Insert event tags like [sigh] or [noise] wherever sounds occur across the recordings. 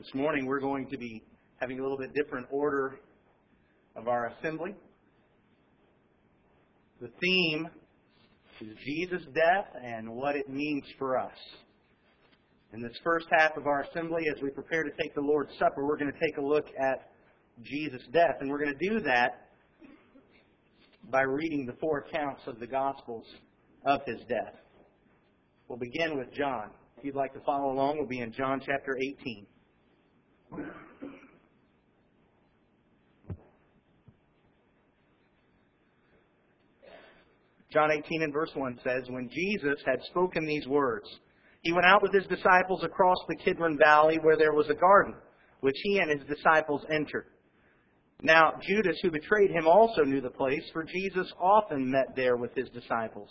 This morning we're going to be having a little bit different order of our assembly. The theme is Jesus' death and what it means for us. In this first half of our assembly, as we prepare to take the Lord's Supper, we're going to take a look at Jesus' death. And we're going to do that by reading the four accounts of the Gospels of his death. We'll begin with John. If you'd like to follow along, we'll be in John chapter 18. John 18 and verse 1 says, When Jesus had spoken these words, he went out with his disciples across the Kidron Valley where there was a garden, which he and his disciples entered. Now, Judas, who betrayed him, also knew the place, for Jesus often met there with his disciples.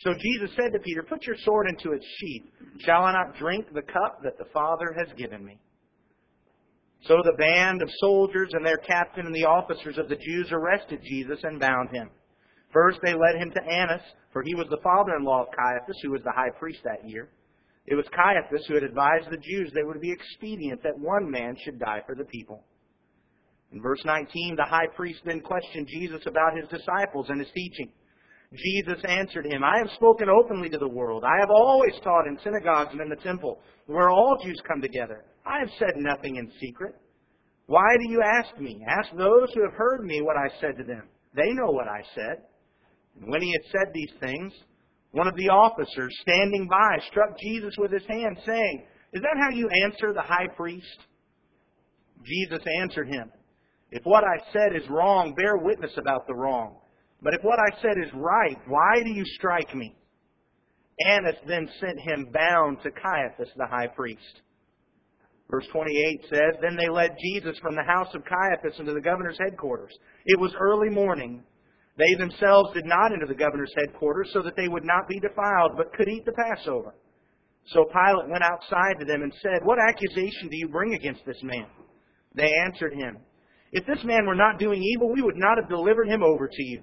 So Jesus said to Peter, Put your sword into its sheath. Shall I not drink the cup that the Father has given me? So the band of soldiers and their captain and the officers of the Jews arrested Jesus and bound him. First they led him to Annas, for he was the father-in-law of Caiaphas, who was the high priest that year. It was Caiaphas who had advised the Jews that it would be expedient that one man should die for the people. In verse 19, the high priest then questioned Jesus about his disciples and his teaching. Jesus answered him, I have spoken openly to the world. I have always taught in synagogues and in the temple, where all Jews come together. I have said nothing in secret. Why do you ask me? Ask those who have heard me what I said to them. They know what I said. And when he had said these things, one of the officers standing by struck Jesus with his hand, saying, Is that how you answer the high priest? Jesus answered him, If what I said is wrong, bear witness about the wrong. But if what I said is right, why do you strike me? Annas then sent him bound to Caiaphas the high priest. Verse 28 says, Then they led Jesus from the house of Caiaphas into the governor's headquarters. It was early morning. They themselves did not enter the governor's headquarters so that they would not be defiled, but could eat the Passover. So Pilate went outside to them and said, What accusation do you bring against this man? They answered him, If this man were not doing evil, we would not have delivered him over to you.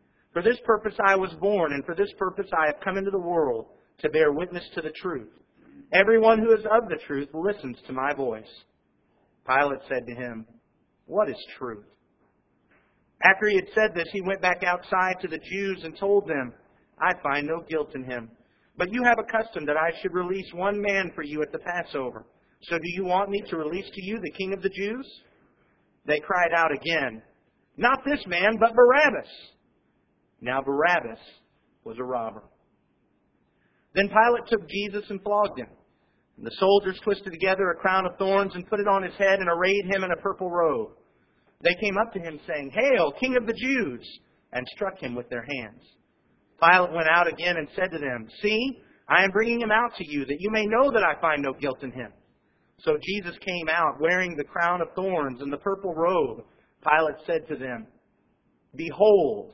For this purpose I was born, and for this purpose I have come into the world, to bear witness to the truth. Everyone who is of the truth listens to my voice. Pilate said to him, What is truth? After he had said this, he went back outside to the Jews and told them, I find no guilt in him. But you have a custom that I should release one man for you at the Passover. So do you want me to release to you the king of the Jews? They cried out again, Not this man, but Barabbas. Now Barabbas was a robber. Then Pilate took Jesus and flogged him. And the soldiers twisted together a crown of thorns and put it on his head and arrayed him in a purple robe. They came up to him saying, Hail, King of the Jews! and struck him with their hands. Pilate went out again and said to them, See, I am bringing him out to you, that you may know that I find no guilt in him. So Jesus came out, wearing the crown of thorns and the purple robe. Pilate said to them, Behold,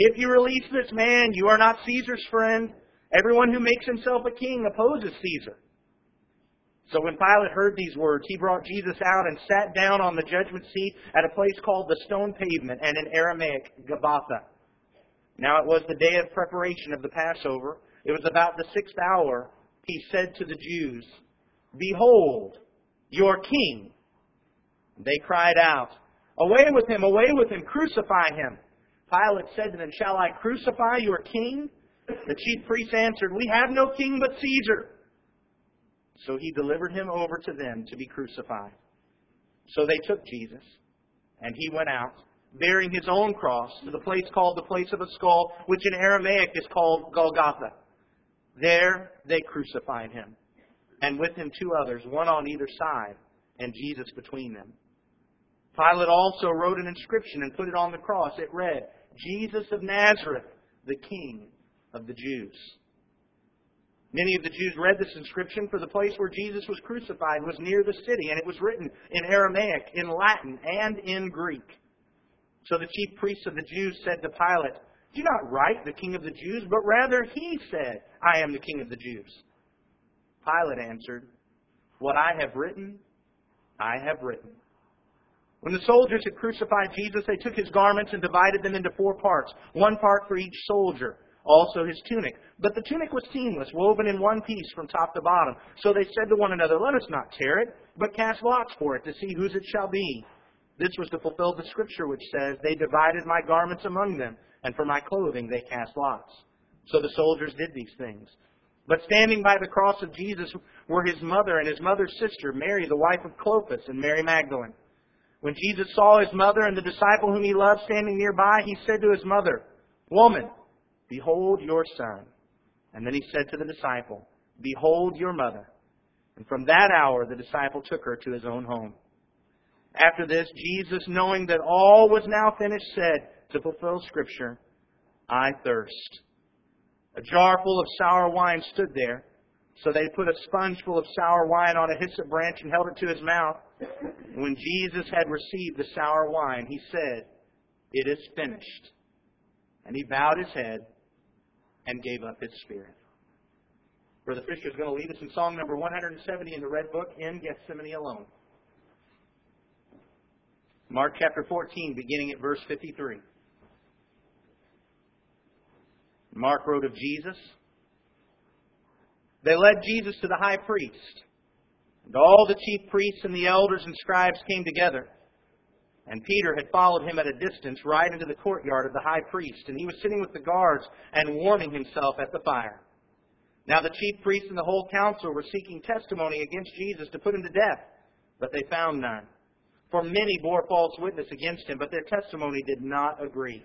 If you release this man, you are not Caesar's friend. Everyone who makes himself a king opposes Caesar. So when Pilate heard these words, he brought Jesus out and sat down on the judgment seat at a place called the Stone Pavement, and in Aramaic, Gabbatha. Now it was the day of preparation of the Passover. It was about the sixth hour. He said to the Jews, Behold, your king. They cried out, Away with him, away with him, crucify him. Pilate said to them, Shall I crucify your king? The chief priests answered, We have no king but Caesar. So he delivered him over to them to be crucified. So they took Jesus, and he went out, bearing his own cross, to the place called the place of a skull, which in Aramaic is called Golgotha. There they crucified him, and with him two others, one on either side, and Jesus between them. Pilate also wrote an inscription and put it on the cross. It read, Jesus of Nazareth, the King of the Jews. Many of the Jews read this inscription, for the place where Jesus was crucified was near the city, and it was written in Aramaic, in Latin, and in Greek. So the chief priests of the Jews said to Pilate, Do not write the King of the Jews, but rather he said, I am the King of the Jews. Pilate answered, What I have written, I have written. When the soldiers had crucified Jesus, they took his garments and divided them into four parts, one part for each soldier also his tunic. But the tunic was seamless, woven in one piece from top to bottom. So they said to one another, Let us not tear it, but cast lots for it to see whose it shall be. This was to fulfill the scripture which says, They divided my garments among them, and for my clothing they cast lots. So the soldiers did these things. But standing by the cross of Jesus were his mother and his mother's sister, Mary, the wife of Clopas, and Mary Magdalene. When Jesus saw his mother and the disciple whom he loved standing nearby, he said to his mother, Woman, Behold your son. And then he said to the disciple, Behold your mother. And from that hour the disciple took her to his own home. After this, Jesus, knowing that all was now finished, said, to fulfill Scripture, I thirst. A jar full of sour wine stood there. So they put a sponge full of sour wine on a hyssop branch and held it to his mouth. When Jesus had received the sour wine, he said, It is finished. And he bowed his head and gave up his spirit. Brother Fisher is going to lead us in song number 170 in the Red Book, In Gethsemane Alone. Mark chapter 14, beginning at verse 53. Mark wrote of Jesus. They led Jesus to the high priest, and all the chief priests and the elders and scribes came together. And Peter had followed him at a distance right into the courtyard of the high priest, and he was sitting with the guards and warming himself at the fire. Now the chief priests and the whole council were seeking testimony against Jesus to put him to death, but they found none. For many bore false witness against him, but their testimony did not agree.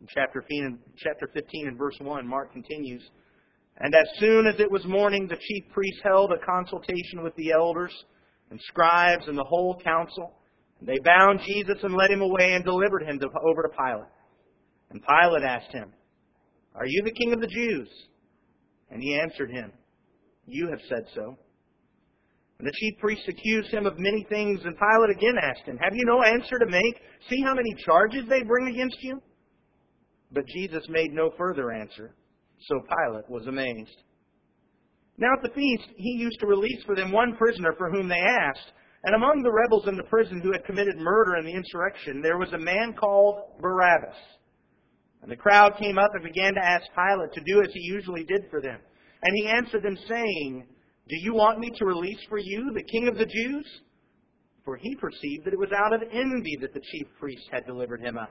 In chapter 15 and verse 1, Mark continues, And as soon as it was morning, the chief priests held a consultation with the elders and scribes and the whole council. And they bound Jesus and led him away and delivered him to, over to Pilate. And Pilate asked him, Are you the king of the Jews? And he answered him, You have said so. And the chief priests accused him of many things, and Pilate again asked him, Have you no answer to make? See how many charges they bring against you? But Jesus made no further answer, so Pilate was amazed. Now at the feast, he used to release for them one prisoner for whom they asked. And among the rebels in the prison who had committed murder in the insurrection, there was a man called Barabbas. And the crowd came up and began to ask Pilate to do as he usually did for them. And he answered them, saying, Do you want me to release for you the king of the Jews? For he perceived that it was out of envy that the chief priests had delivered him up.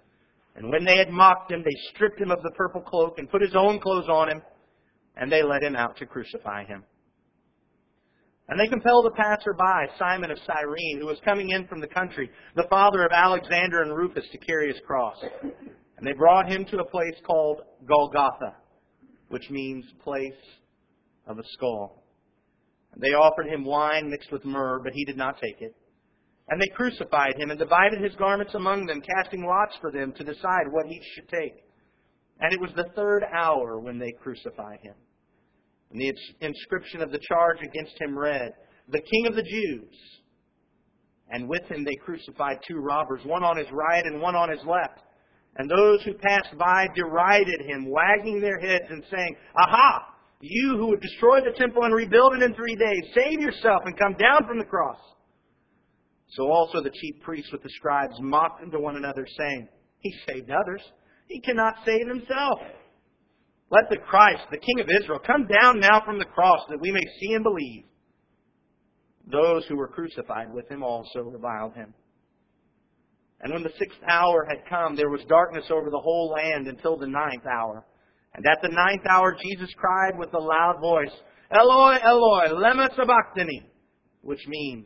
And when they had mocked him, they stripped him of the purple cloak and put his own clothes on him, and they led him out to crucify him. And they compelled a passerby, Simon of Cyrene, who was coming in from the country, the father of Alexander and Rufus, to carry his cross. And they brought him to a place called Golgotha, which means place of a skull. And they offered him wine mixed with myrrh, but he did not take it. And they crucified him and divided his garments among them, casting lots for them to decide what each should take. And it was the third hour when they crucified him. And the inscription of the charge against him read, The King of the Jews. And with him they crucified two robbers, one on his right and one on his left. And those who passed by derided him, wagging their heads and saying, Aha! You who would destroy the temple and rebuild it in three days, save yourself and come down from the cross. So also the chief priests with the scribes mocked them to one another, saying, He saved others. He cannot save himself. Let the Christ, the King of Israel, come down now from the cross that we may see and believe. Those who were crucified with him also reviled him. And when the sixth hour had come, there was darkness over the whole land until the ninth hour. And at the ninth hour, Jesus cried with a loud voice, Eloi, Eloi, lema sabachthani, which means,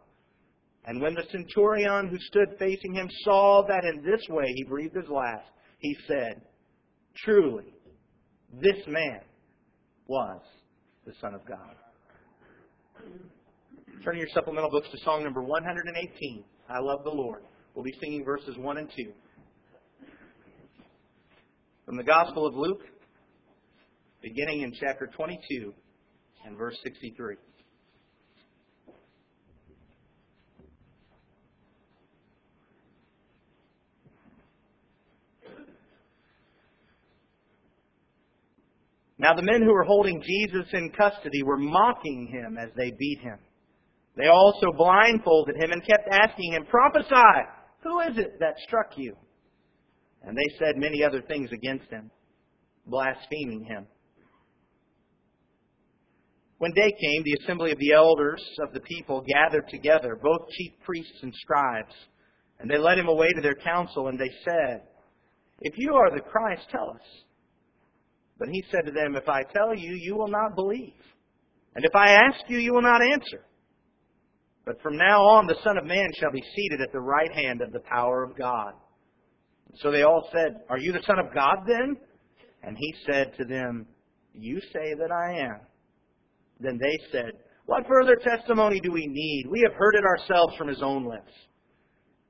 And when the centurion who stood facing him saw that in this way he breathed his last, he said, Truly, this man was the Son of God. Turn your supplemental books to song number 118, I Love the Lord. We'll be singing verses 1 and 2. From the Gospel of Luke, beginning in chapter 22 and verse 63. Now the men who were holding Jesus in custody were mocking him as they beat him. They also blindfolded him and kept asking him, Prophesy! Who is it that struck you? And they said many other things against him, blaspheming him. When day came, the assembly of the elders of the people gathered together, both chief priests and scribes. And they led him away to their council, and they said, If you are the Christ, tell us. But he said to them, If I tell you, you will not believe. And if I ask you, you will not answer. But from now on, the Son of Man shall be seated at the right hand of the power of God. So they all said, Are you the Son of God then? And he said to them, You say that I am. Then they said, What further testimony do we need? We have heard it ourselves from his own lips.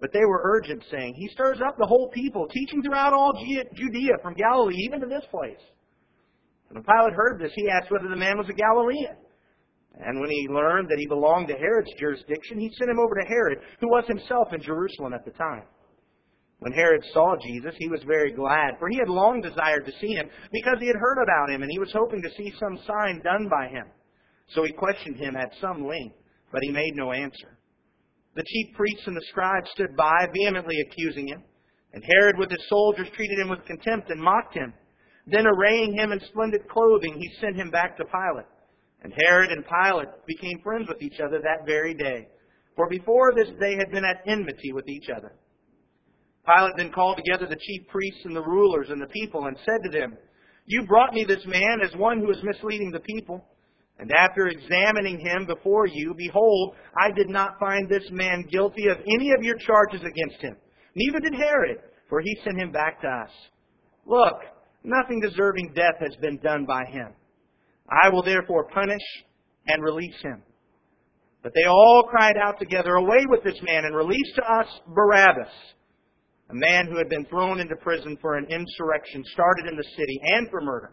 But they were urgent, saying, He stirs up the whole people, teaching throughout all Judea, from Galilee even to this place. When Pilate heard this, he asked whether the man was a Galilean. And when he learned that he belonged to Herod's jurisdiction, he sent him over to Herod, who was himself in Jerusalem at the time. When Herod saw Jesus, he was very glad, for he had long desired to see him, because he had heard about him, and he was hoping to see some sign done by him. So he questioned him at some length, but he made no answer. The chief priests and the scribes stood by, vehemently accusing him. And Herod with his soldiers treated him with contempt and mocked him. Then arraying him in splendid clothing, he sent him back to Pilate. And Herod and Pilate became friends with each other that very day. For before this they had been at enmity with each other. Pilate then called together the chief priests and the rulers and the people and said to them, You brought me this man as one who is misleading the people. And after examining him before you, behold, I did not find this man guilty of any of your charges against him. Neither did Herod, for he sent him back to us. Look, nothing deserving death has been done by him. I will therefore punish and release him. But they all cried out together, Away with this man, and release to us Barabbas, a man who had been thrown into prison for an insurrection started in the city and for murder.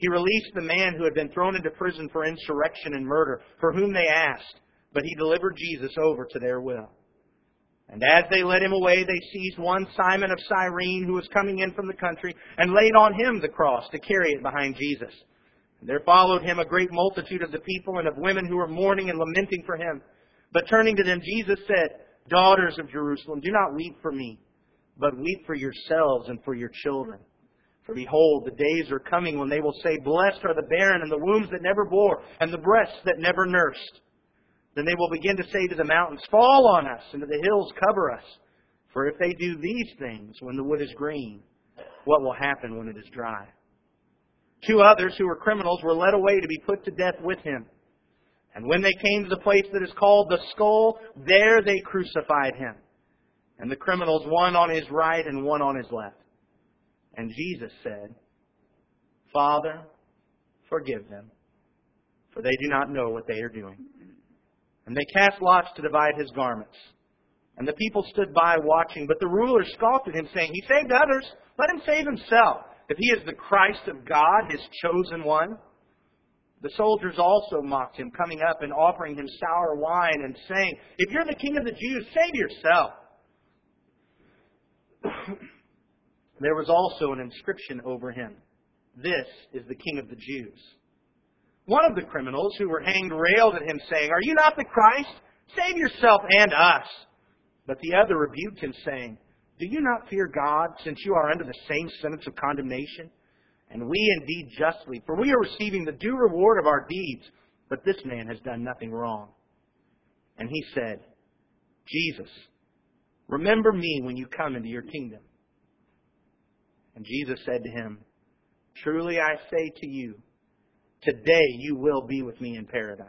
He released the man who had been thrown into prison for insurrection and murder, for whom they asked, but he delivered Jesus over to their will. And as they led him away, they seized one Simon of Cyrene who was coming in from the country and laid on him the cross to carry it behind Jesus. And there followed him a great multitude of the people and of women who were mourning and lamenting for him. But turning to them, Jesus said, Daughters of Jerusalem, do not weep for me, but weep for yourselves and for your children. For behold, the days are coming when they will say, Blessed are the barren and the wombs that never bore, and the breasts that never nursed. Then they will begin to say to the mountains, Fall on us, and to the hills, cover us. For if they do these things when the wood is green, what will happen when it is dry? Two others who were criminals were led away to be put to death with him. And when they came to the place that is called the skull, there they crucified him. And the criminals, one on his right and one on his left. And Jesus said, Father, forgive them, for they do not know what they are doing. And they cast lots to divide his garments. And the people stood by watching, but the ruler scoffed at him, saying, He saved others, let him save himself, if he is the Christ of God, his chosen one. The soldiers also mocked him, coming up and offering him sour wine, and saying, If you're the king of the Jews, save yourself. There was also an inscription over him This is the King of the Jews. One of the criminals who were hanged railed at him, saying, Are you not the Christ? Save yourself and us. But the other rebuked him, saying, Do you not fear God, since you are under the same sentence of condemnation? And we indeed justly, for we are receiving the due reward of our deeds, but this man has done nothing wrong. And he said, Jesus, remember me when you come into your kingdom. And Jesus said to him, Truly I say to you, today you will be with me in paradise.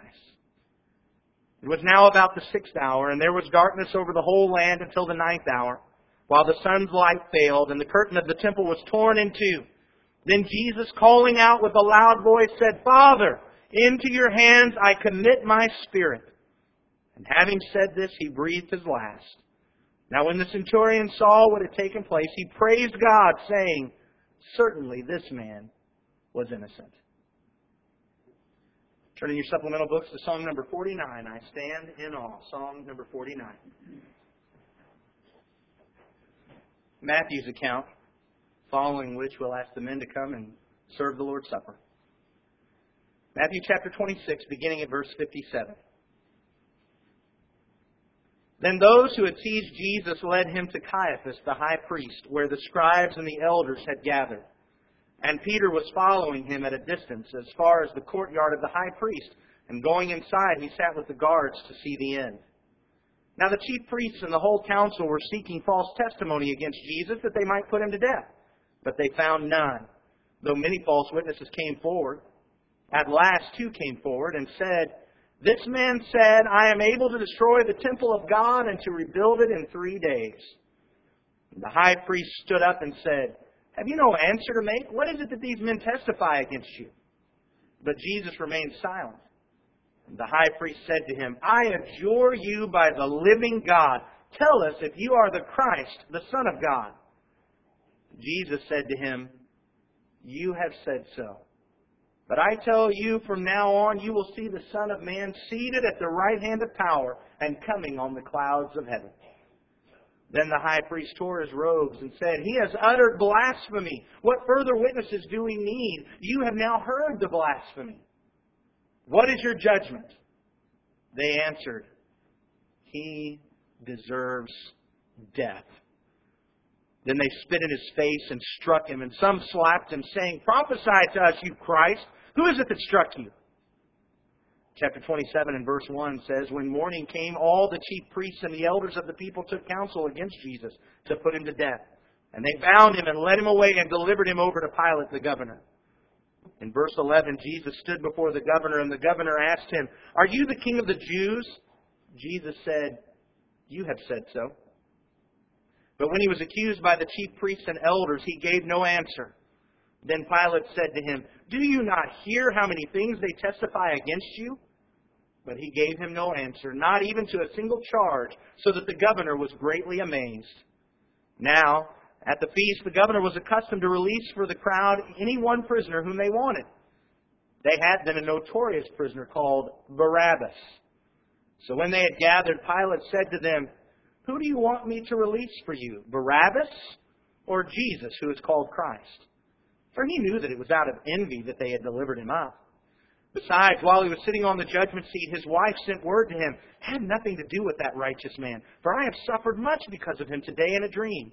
It was now about the sixth hour, and there was darkness over the whole land until the ninth hour, while the sun's light failed, and the curtain of the temple was torn in two. Then Jesus, calling out with a loud voice, said, Father, into your hands I commit my spirit. And having said this, he breathed his last. Now when the centurion saw what had taken place, he praised God, saying, Certainly this man was innocent. Turning your supplemental books to Song number 49, I stand in awe. Song number 49. Matthew's account, following which we'll ask the men to come and serve the Lord's Supper. Matthew chapter 26, beginning at verse 57. Then those who had seized Jesus led him to Caiaphas, the high priest, where the scribes and the elders had gathered. And Peter was following him at a distance as far as the courtyard of the high priest, and going inside, he sat with the guards to see the end. Now the chief priests and the whole council were seeking false testimony against Jesus that they might put him to death. But they found none, though many false witnesses came forward. At last two came forward and said, This man said, I am able to destroy the temple of God and to rebuild it in three days. And the high priest stood up and said, have you no answer to make? What is it that these men testify against you? But Jesus remained silent. And the high priest said to him, I adjure you by the living God, tell us if you are the Christ, the Son of God. Jesus said to him, You have said so. But I tell you, from now on you will see the Son of Man seated at the right hand of power and coming on the clouds of heaven. Then the high priest tore his robes and said, He has uttered blasphemy. What further witnesses do we need? You have now heard the blasphemy. What is your judgment? They answered, He deserves death. Then they spit in his face and struck him, and some slapped him, saying, Prophesy to us, you Christ. Who is it that struck you? Chapter 27 and verse 1 says, When morning came, all the chief priests and the elders of the people took counsel against Jesus to put him to death. And they bound him and led him away and delivered him over to Pilate the governor. In verse 11, Jesus stood before the governor, and the governor asked him, Are you the king of the Jews? Jesus said, You have said so. But when he was accused by the chief priests and elders, he gave no answer. Then Pilate said to him, Do you not hear how many things they testify against you? But he gave him no answer, not even to a single charge, so that the governor was greatly amazed. Now, at the feast, the governor was accustomed to release for the crowd any one prisoner whom they wanted. They had then a notorious prisoner called Barabbas. So when they had gathered, Pilate said to them, Who do you want me to release for you, Barabbas or Jesus, who is called Christ? For he knew that it was out of envy that they had delivered him up. Besides, while he was sitting on the judgment seat, his wife sent word to him, Have nothing to do with that righteous man, for I have suffered much because of him today in a dream.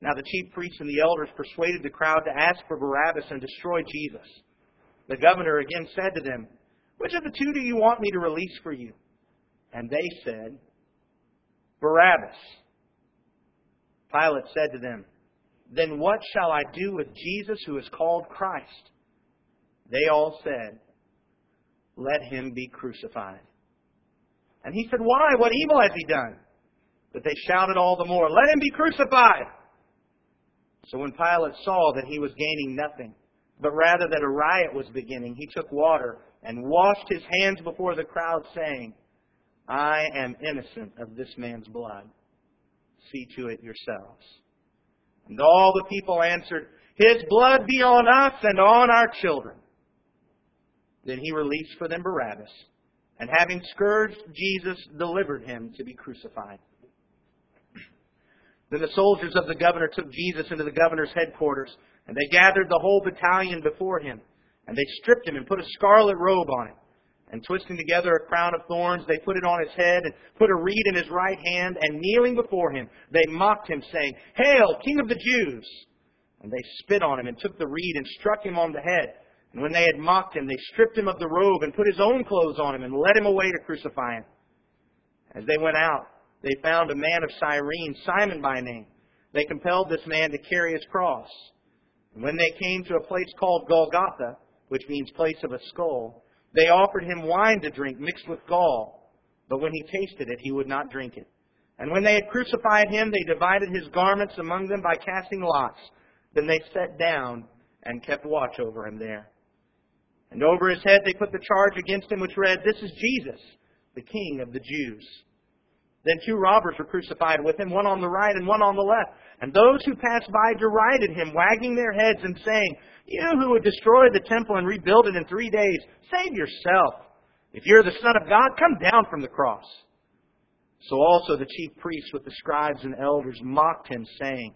Now the chief priests and the elders persuaded the crowd to ask for Barabbas and destroy Jesus. The governor again said to them, Which of the two do you want me to release for you? And they said, Barabbas. Pilate said to them, Then what shall I do with Jesus who is called Christ? They all said, let him be crucified. And he said, Why? What evil has he done? But they shouted all the more, Let him be crucified! So when Pilate saw that he was gaining nothing, but rather that a riot was beginning, he took water and washed his hands before the crowd, saying, I am innocent of this man's blood. See to it yourselves. And all the people answered, His blood be on us and on our children. Then he released for them Barabbas, and having scourged Jesus, delivered him to be crucified. Then the soldiers of the governor took Jesus into the governor's headquarters, and they gathered the whole battalion before him. And they stripped him and put a scarlet robe on him. And twisting together a crown of thorns, they put it on his head and put a reed in his right hand. And kneeling before him, they mocked him, saying, Hail, King of the Jews! And they spit on him and took the reed and struck him on the head. And when they had mocked him, they stripped him of the robe and put his own clothes on him and led him away to crucify him. As they went out, they found a man of Cyrene, Simon by name. They compelled this man to carry his cross. And when they came to a place called Golgotha, which means place of a skull, they offered him wine to drink mixed with gall. But when he tasted it, he would not drink it. And when they had crucified him, they divided his garments among them by casting lots. Then they sat down and kept watch over him there. And over his head they put the charge against him which read, This is Jesus, the King of the Jews. Then two robbers were crucified with him, one on the right and one on the left. And those who passed by derided him, wagging their heads and saying, You who would destroy the temple and rebuild it in three days, save yourself. If you're the Son of God, come down from the cross. So also the chief priests with the scribes and elders mocked him, saying,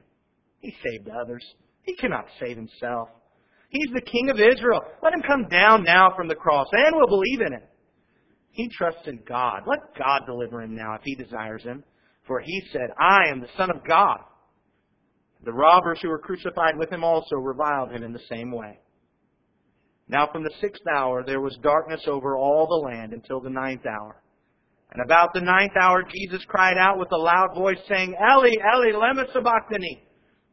He saved others. He cannot save himself. He's the King of Israel. Let him come down now from the cross, and we'll believe in him. He trusts in God. Let God deliver him now if he desires him. For he said, I am the Son of God. The robbers who were crucified with him also reviled him in the same way. Now from the sixth hour there was darkness over all the land until the ninth hour. And about the ninth hour Jesus cried out with a loud voice, saying, Eli, Eli, lema sabachthani.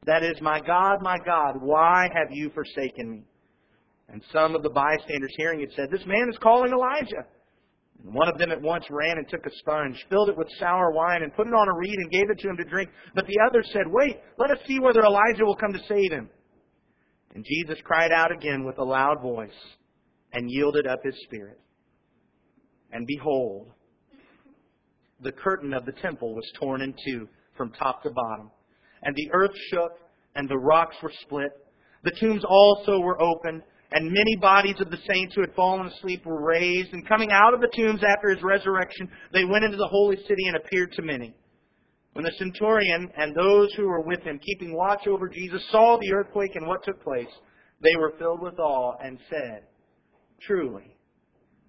That is, my God, my God, why have you forsaken me? And some of the bystanders hearing it said, This man is calling Elijah. And one of them at once ran and took a sponge, filled it with sour wine, and put it on a reed and gave it to him to drink. But the other said, Wait, let us see whether Elijah will come to save him. And Jesus cried out again with a loud voice and yielded up his spirit. And behold, the curtain of the temple was torn in two from top to bottom. And the earth shook, and the rocks were split. The tombs also were opened, and many bodies of the saints who had fallen asleep were raised. And coming out of the tombs after his resurrection, they went into the holy city and appeared to many. When the centurion and those who were with him, keeping watch over Jesus, saw the earthquake and what took place, they were filled with awe and said, Truly,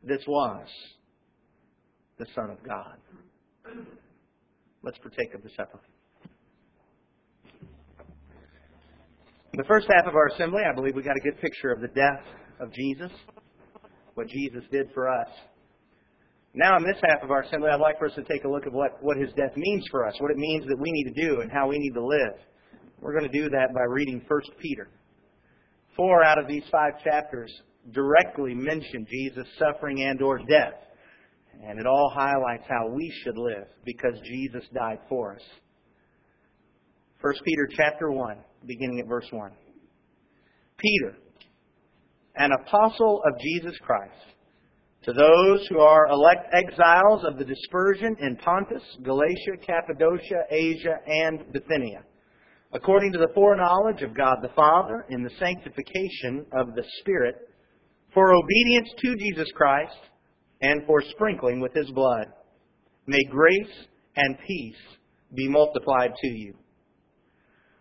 this was the Son of God. Let's partake of the supper. In the first half of our assembly, I believe we got a good picture of the death of Jesus, what Jesus did for us. Now, in this half of our assembly, I'd like for us to take a look at what, what his death means for us, what it means that we need to do, and how we need to live. We're going to do that by reading 1 Peter. Four out of these five chapters directly mention Jesus' suffering and or death. And it all highlights how we should live because Jesus died for us. 1 Peter chapter 1, beginning at verse 1. Peter, an apostle of Jesus Christ, to those who are elect exiles of the dispersion in Pontus, Galatia, Cappadocia, Asia, and Bithynia, according to the foreknowledge of God the Father in the sanctification of the Spirit, for obedience to Jesus Christ, and for sprinkling with his blood. May grace and peace be multiplied to you.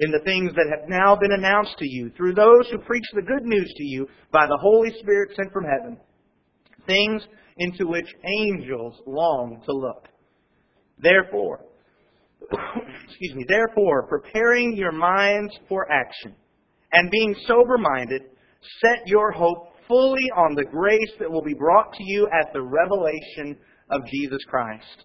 in the things that have now been announced to you through those who preach the good news to you by the Holy Spirit sent from heaven. Things into which angels long to look. Therefore, [coughs] excuse me, therefore, preparing your minds for action and being sober minded, Set your hope fully on the grace that will be brought to you at the revelation of Jesus Christ.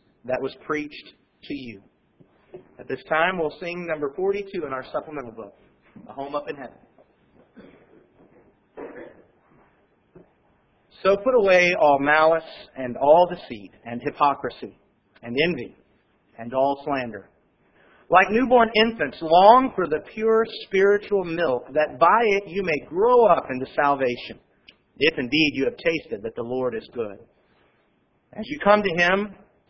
that was preached to you. At this time, we'll sing number 42 in our supplemental book, A Home Up in Heaven. So put away all malice and all deceit and hypocrisy and envy and all slander. Like newborn infants, long for the pure spiritual milk, that by it you may grow up into salvation, if indeed you have tasted that the Lord is good. As you come to Him,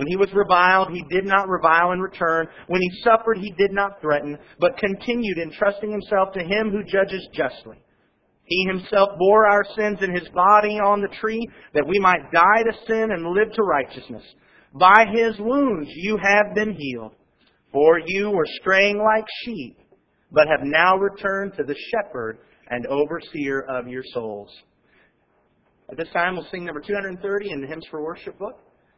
When he was reviled, he did not revile in return. When he suffered, he did not threaten, but continued entrusting himself to him who judges justly. He himself bore our sins in his body on the tree, that we might die to sin and live to righteousness. By his wounds you have been healed. For you were straying like sheep, but have now returned to the shepherd and overseer of your souls. At this time, we'll sing number 230 in the Hymns for Worship book.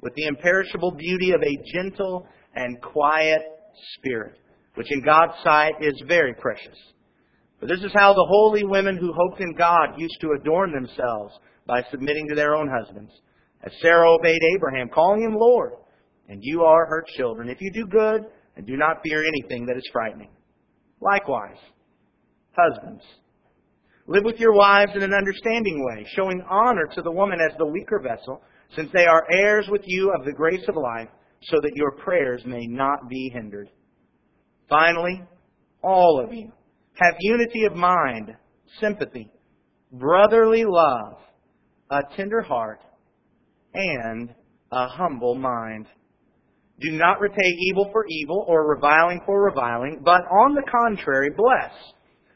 with the imperishable beauty of a gentle and quiet spirit, which in God's sight is very precious. For this is how the holy women who hoped in God used to adorn themselves by submitting to their own husbands. As Sarah obeyed Abraham, calling him Lord, and you are her children, if you do good and do not fear anything that is frightening. Likewise, husbands, live with your wives in an understanding way, showing honor to the woman as the weaker vessel, since they are heirs with you of the grace of life, so that your prayers may not be hindered. Finally, all of you have unity of mind, sympathy, brotherly love, a tender heart, and a humble mind. Do not repay evil for evil or reviling for reviling, but on the contrary, bless.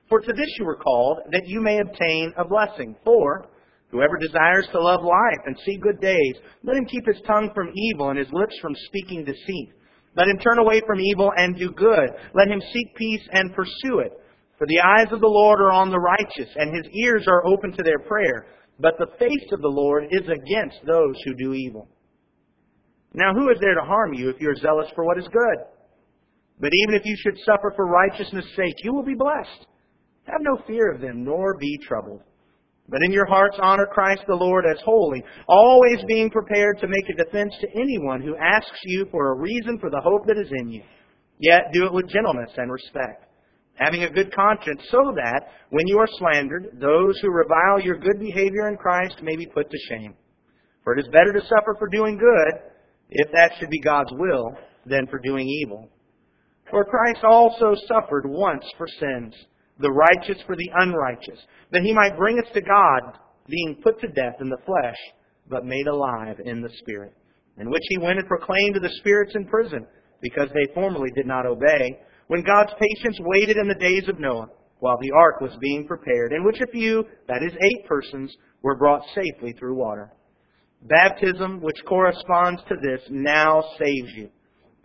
For to this you were called, that you may obtain a blessing. For whoever desires to love life and see good days, let him keep his tongue from evil and his lips from speaking deceit. Let him turn away from evil and do good. Let him seek peace and pursue it. For the eyes of the Lord are on the righteous, and his ears are open to their prayer. But the face of the Lord is against those who do evil. Now who is there to harm you if you are zealous for what is good? But even if you should suffer for righteousness' sake, you will be blessed. Have no fear of them, nor be troubled. But in your hearts honor Christ the Lord as holy, always being prepared to make a defense to anyone who asks you for a reason for the hope that is in you. Yet do it with gentleness and respect having a good conscience, so that, when you are slandered, those who revile your good behavior in Christ may be put to shame. For it is better to suffer for doing good, if that should be God's will, than for doing evil. For Christ also suffered once for sins, the righteous for the unrighteous, that he might bring us to God, being put to death in the flesh, but made alive in the Spirit, in which he went and proclaimed to the spirits in prison, because they formerly did not obey, when God's patience waited in the days of Noah, while the ark was being prepared, in which a few, that is eight persons, were brought safely through water. Baptism, which corresponds to this, now saves you,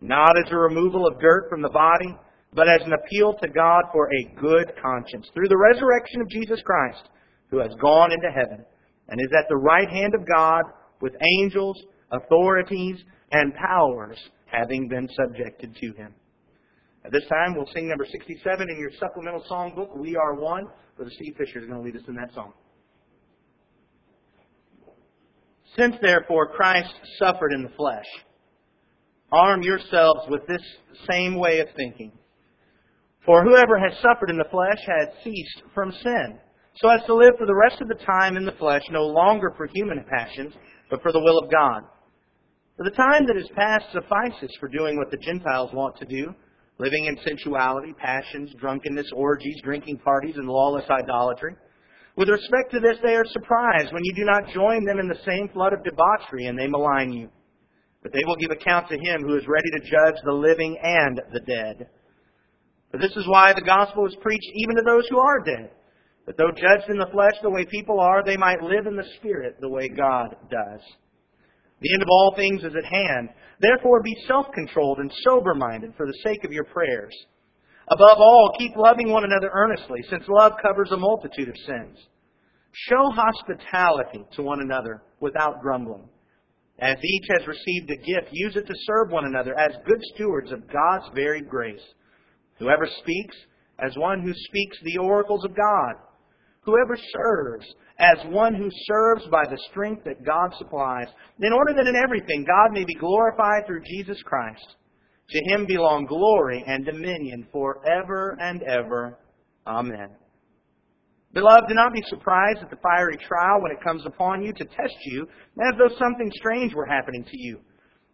not as a removal of dirt from the body, but as an appeal to God for a good conscience, through the resurrection of Jesus Christ, who has gone into heaven, and is at the right hand of God, with angels, authorities, and powers having been subjected to him. At this time, we'll sing number 67 in your supplemental song book, We Are One. Brother Steve Fisher is going to lead us in that song. Since therefore Christ suffered in the flesh, arm yourselves with this same way of thinking. For whoever has suffered in the flesh has ceased from sin, so as to live for the rest of the time in the flesh, no longer for human passions, but for the will of God. For the time that is past suffices for doing what the Gentiles want to do living in sensuality, passions, drunkenness, orgies, drinking parties, and lawless idolatry. With respect to this, they are surprised when you do not join them in the same flood of debauchery, and they malign you. But they will give account to him who is ready to judge the living and the dead. For this is why the gospel is preached even to those who are dead. That though judged in the flesh the way people are, they might live in the spirit the way God does. The end of all things is at hand. Therefore, be self controlled and sober minded for the sake of your prayers. Above all, keep loving one another earnestly, since love covers a multitude of sins. Show hospitality to one another without grumbling. As each has received a gift, use it to serve one another as good stewards of God's varied grace. Whoever speaks, as one who speaks the oracles of God. Whoever serves, as one who serves by the strength that God supplies, in order that in everything God may be glorified through Jesus Christ. To him belong glory and dominion forever and ever. Amen. Beloved, do not be surprised at the fiery trial when it comes upon you to test you, as though something strange were happening to you.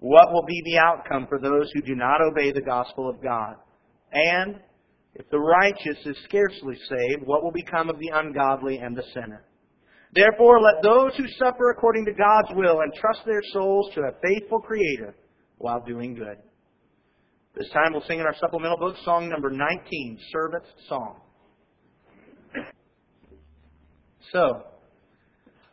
what will be the outcome for those who do not obey the gospel of God? And if the righteous is scarcely saved, what will become of the ungodly and the sinner? Therefore, let those who suffer according to God's will entrust their souls to a faithful Creator while doing good. This time we'll sing in our supplemental book song number 19, Servant's Song. So,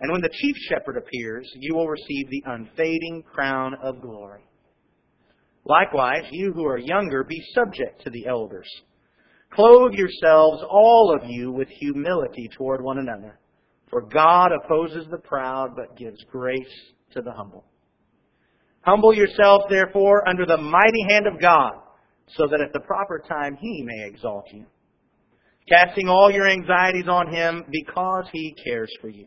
And when the chief shepherd appears, you will receive the unfading crown of glory. Likewise, you who are younger, be subject to the elders. Clothe yourselves, all of you, with humility toward one another. For God opposes the proud, but gives grace to the humble. Humble yourselves, therefore, under the mighty hand of God, so that at the proper time He may exalt you. Casting all your anxieties on Him because He cares for you.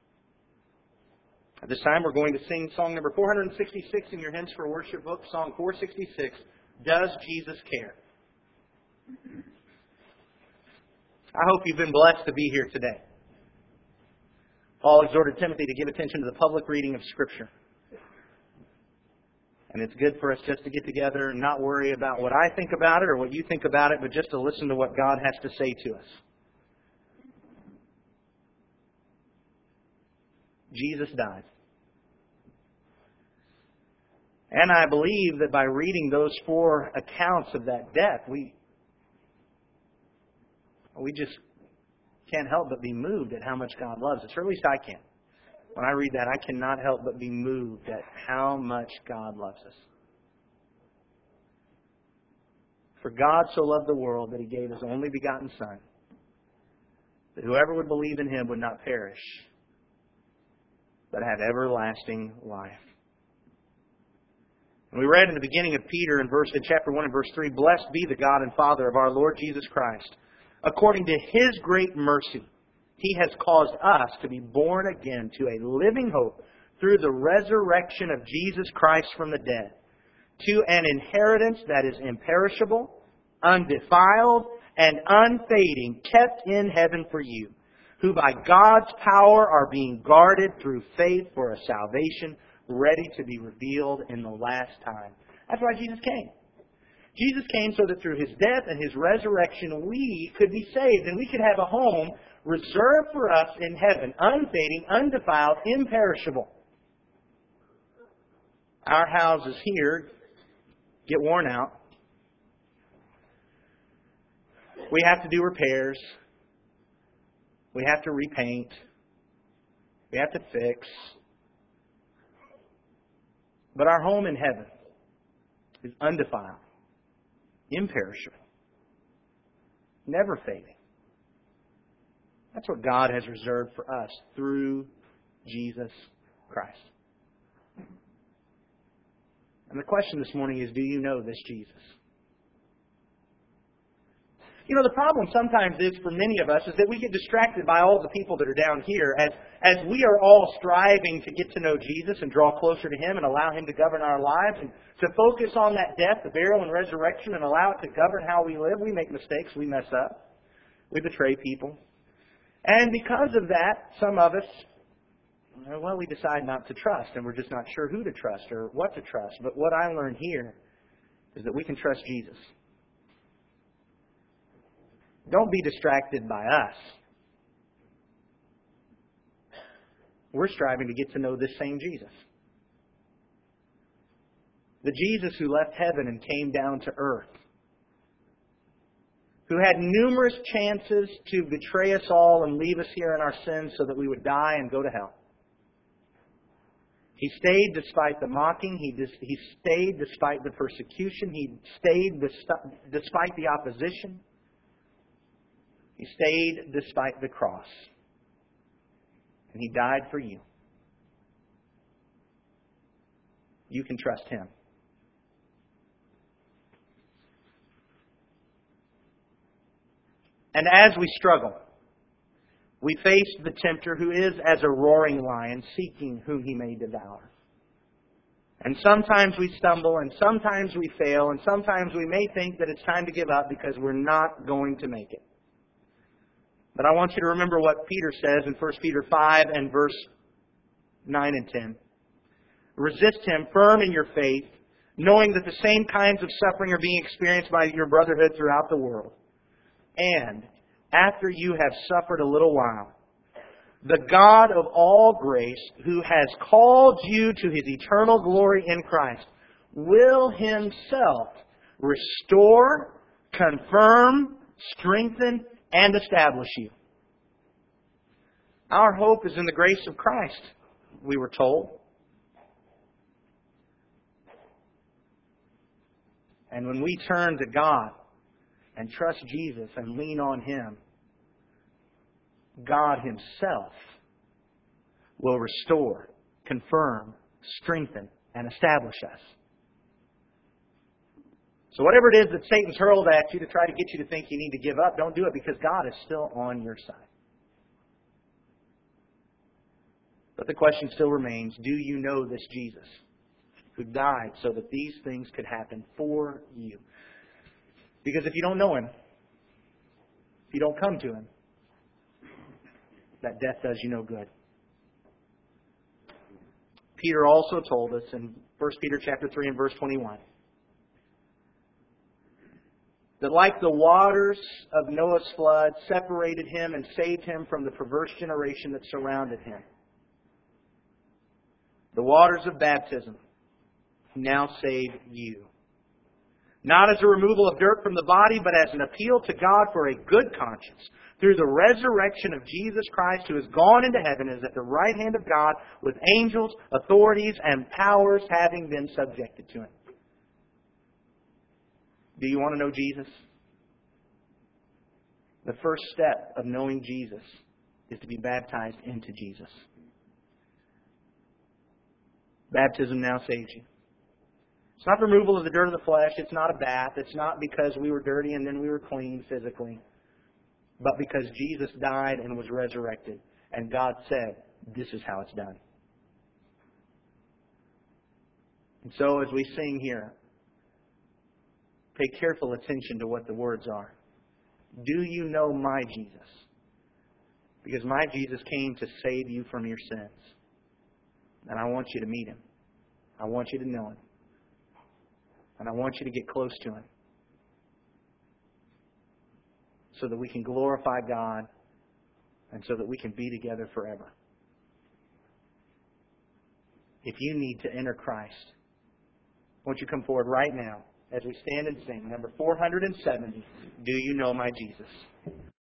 At this time, we're going to sing song number 466 in your Hymns for Worship book, song 466. Does Jesus care? I hope you've been blessed to be here today. Paul exhorted Timothy to give attention to the public reading of Scripture. And it's good for us just to get together and not worry about what I think about it or what you think about it, but just to listen to what God has to say to us. Jesus died. And I believe that by reading those four accounts of that death, we we just can't help but be moved at how much God loves us, or at least I can. When I read that, I cannot help but be moved at how much God loves us. For God so loved the world that he gave his only begotten Son, that whoever would believe in him would not perish, but have everlasting life. And we read in the beginning of Peter in verse in chapter 1 and verse 3, Blessed be the God and Father of our Lord Jesus Christ. According to his great mercy, he has caused us to be born again to a living hope through the resurrection of Jesus Christ from the dead, to an inheritance that is imperishable, undefiled, and unfading, kept in heaven for you, who by God's power are being guarded through faith for a salvation ready to be revealed in the last time. That's why Jesus came. Jesus came so that through his death and his resurrection we could be saved and we could have a home reserved for us in heaven, unfading, undefiled, imperishable. Our houses here get worn out. We have to do repairs. We have to repaint. We have to fix. But our home in heaven is undefiled, imperishable, never fading. That's what God has reserved for us through Jesus Christ. And the question this morning is do you know this Jesus? You know, the problem sometimes is for many of us is that we get distracted by all the people that are down here as, as we are all striving to get to know Jesus and draw closer to Him and allow Him to govern our lives and to focus on that death, the burial, and resurrection and allow it to govern how we live. We make mistakes. We mess up. We betray people. And because of that, some of us well, we decide not to trust, and we're just not sure who to trust or what to trust. But what I learned here is that we can trust Jesus. Don't be distracted by us. We're striving to get to know this same Jesus. The Jesus who left heaven and came down to earth. Who had numerous chances to betray us all and leave us here in our sins so that we would die and go to hell. He stayed despite the mocking. He, dis- he stayed despite the persecution. He stayed despite the opposition. He stayed despite the cross. And He died for you. You can trust Him. And as we struggle, we face the tempter who is as a roaring lion seeking whom he may devour. And sometimes we stumble and sometimes we fail and sometimes we may think that it's time to give up because we're not going to make it. But I want you to remember what Peter says in 1 Peter 5 and verse 9 and 10. Resist him firm in your faith, knowing that the same kinds of suffering are being experienced by your brotherhood throughout the world. And after you have suffered a little while. The God of all grace, who has called you to his eternal glory in Christ, will himself restore, confirm, strengthen, and establish you. Our hope is in the grace of Christ, we were told. And when we turn to God, and trust Jesus and lean on Him, God Himself will restore, confirm, strengthen, and establish us. So, whatever it is that Satan's hurled at you to try to get you to think you need to give up, don't do it because God is still on your side. But the question still remains do you know this Jesus who died so that these things could happen for you? Because if you don't know Him, if you don't come to Him, that death does you no good. Peter also told us in 1 Peter chapter 3 and verse 21 that like the waters of Noah's flood separated him and saved him from the perverse generation that surrounded him, the waters of baptism now save you not as a removal of dirt from the body, but as an appeal to God for a good conscience through the resurrection of Jesus Christ, who has gone into heaven, is at the right hand of God, with angels, authorities, and powers having been subjected to him. Do you want to know Jesus? The first step of knowing Jesus is to be baptized into Jesus. Baptism now saves you. It's not the removal of the dirt of the flesh. It's not a bath. It's not because we were dirty and then we were clean physically. But because Jesus died and was resurrected. And God said, this is how it's done. And so as we sing here, pay careful attention to what the words are. Do you know my Jesus? Because my Jesus came to save you from your sins. And I want you to meet him. I want you to know him. And I want you to get close to Him so that we can glorify God and so that we can be together forever. If you need to enter Christ, won't you come forward right now as we stand and sing number 470, Do You Know My Jesus?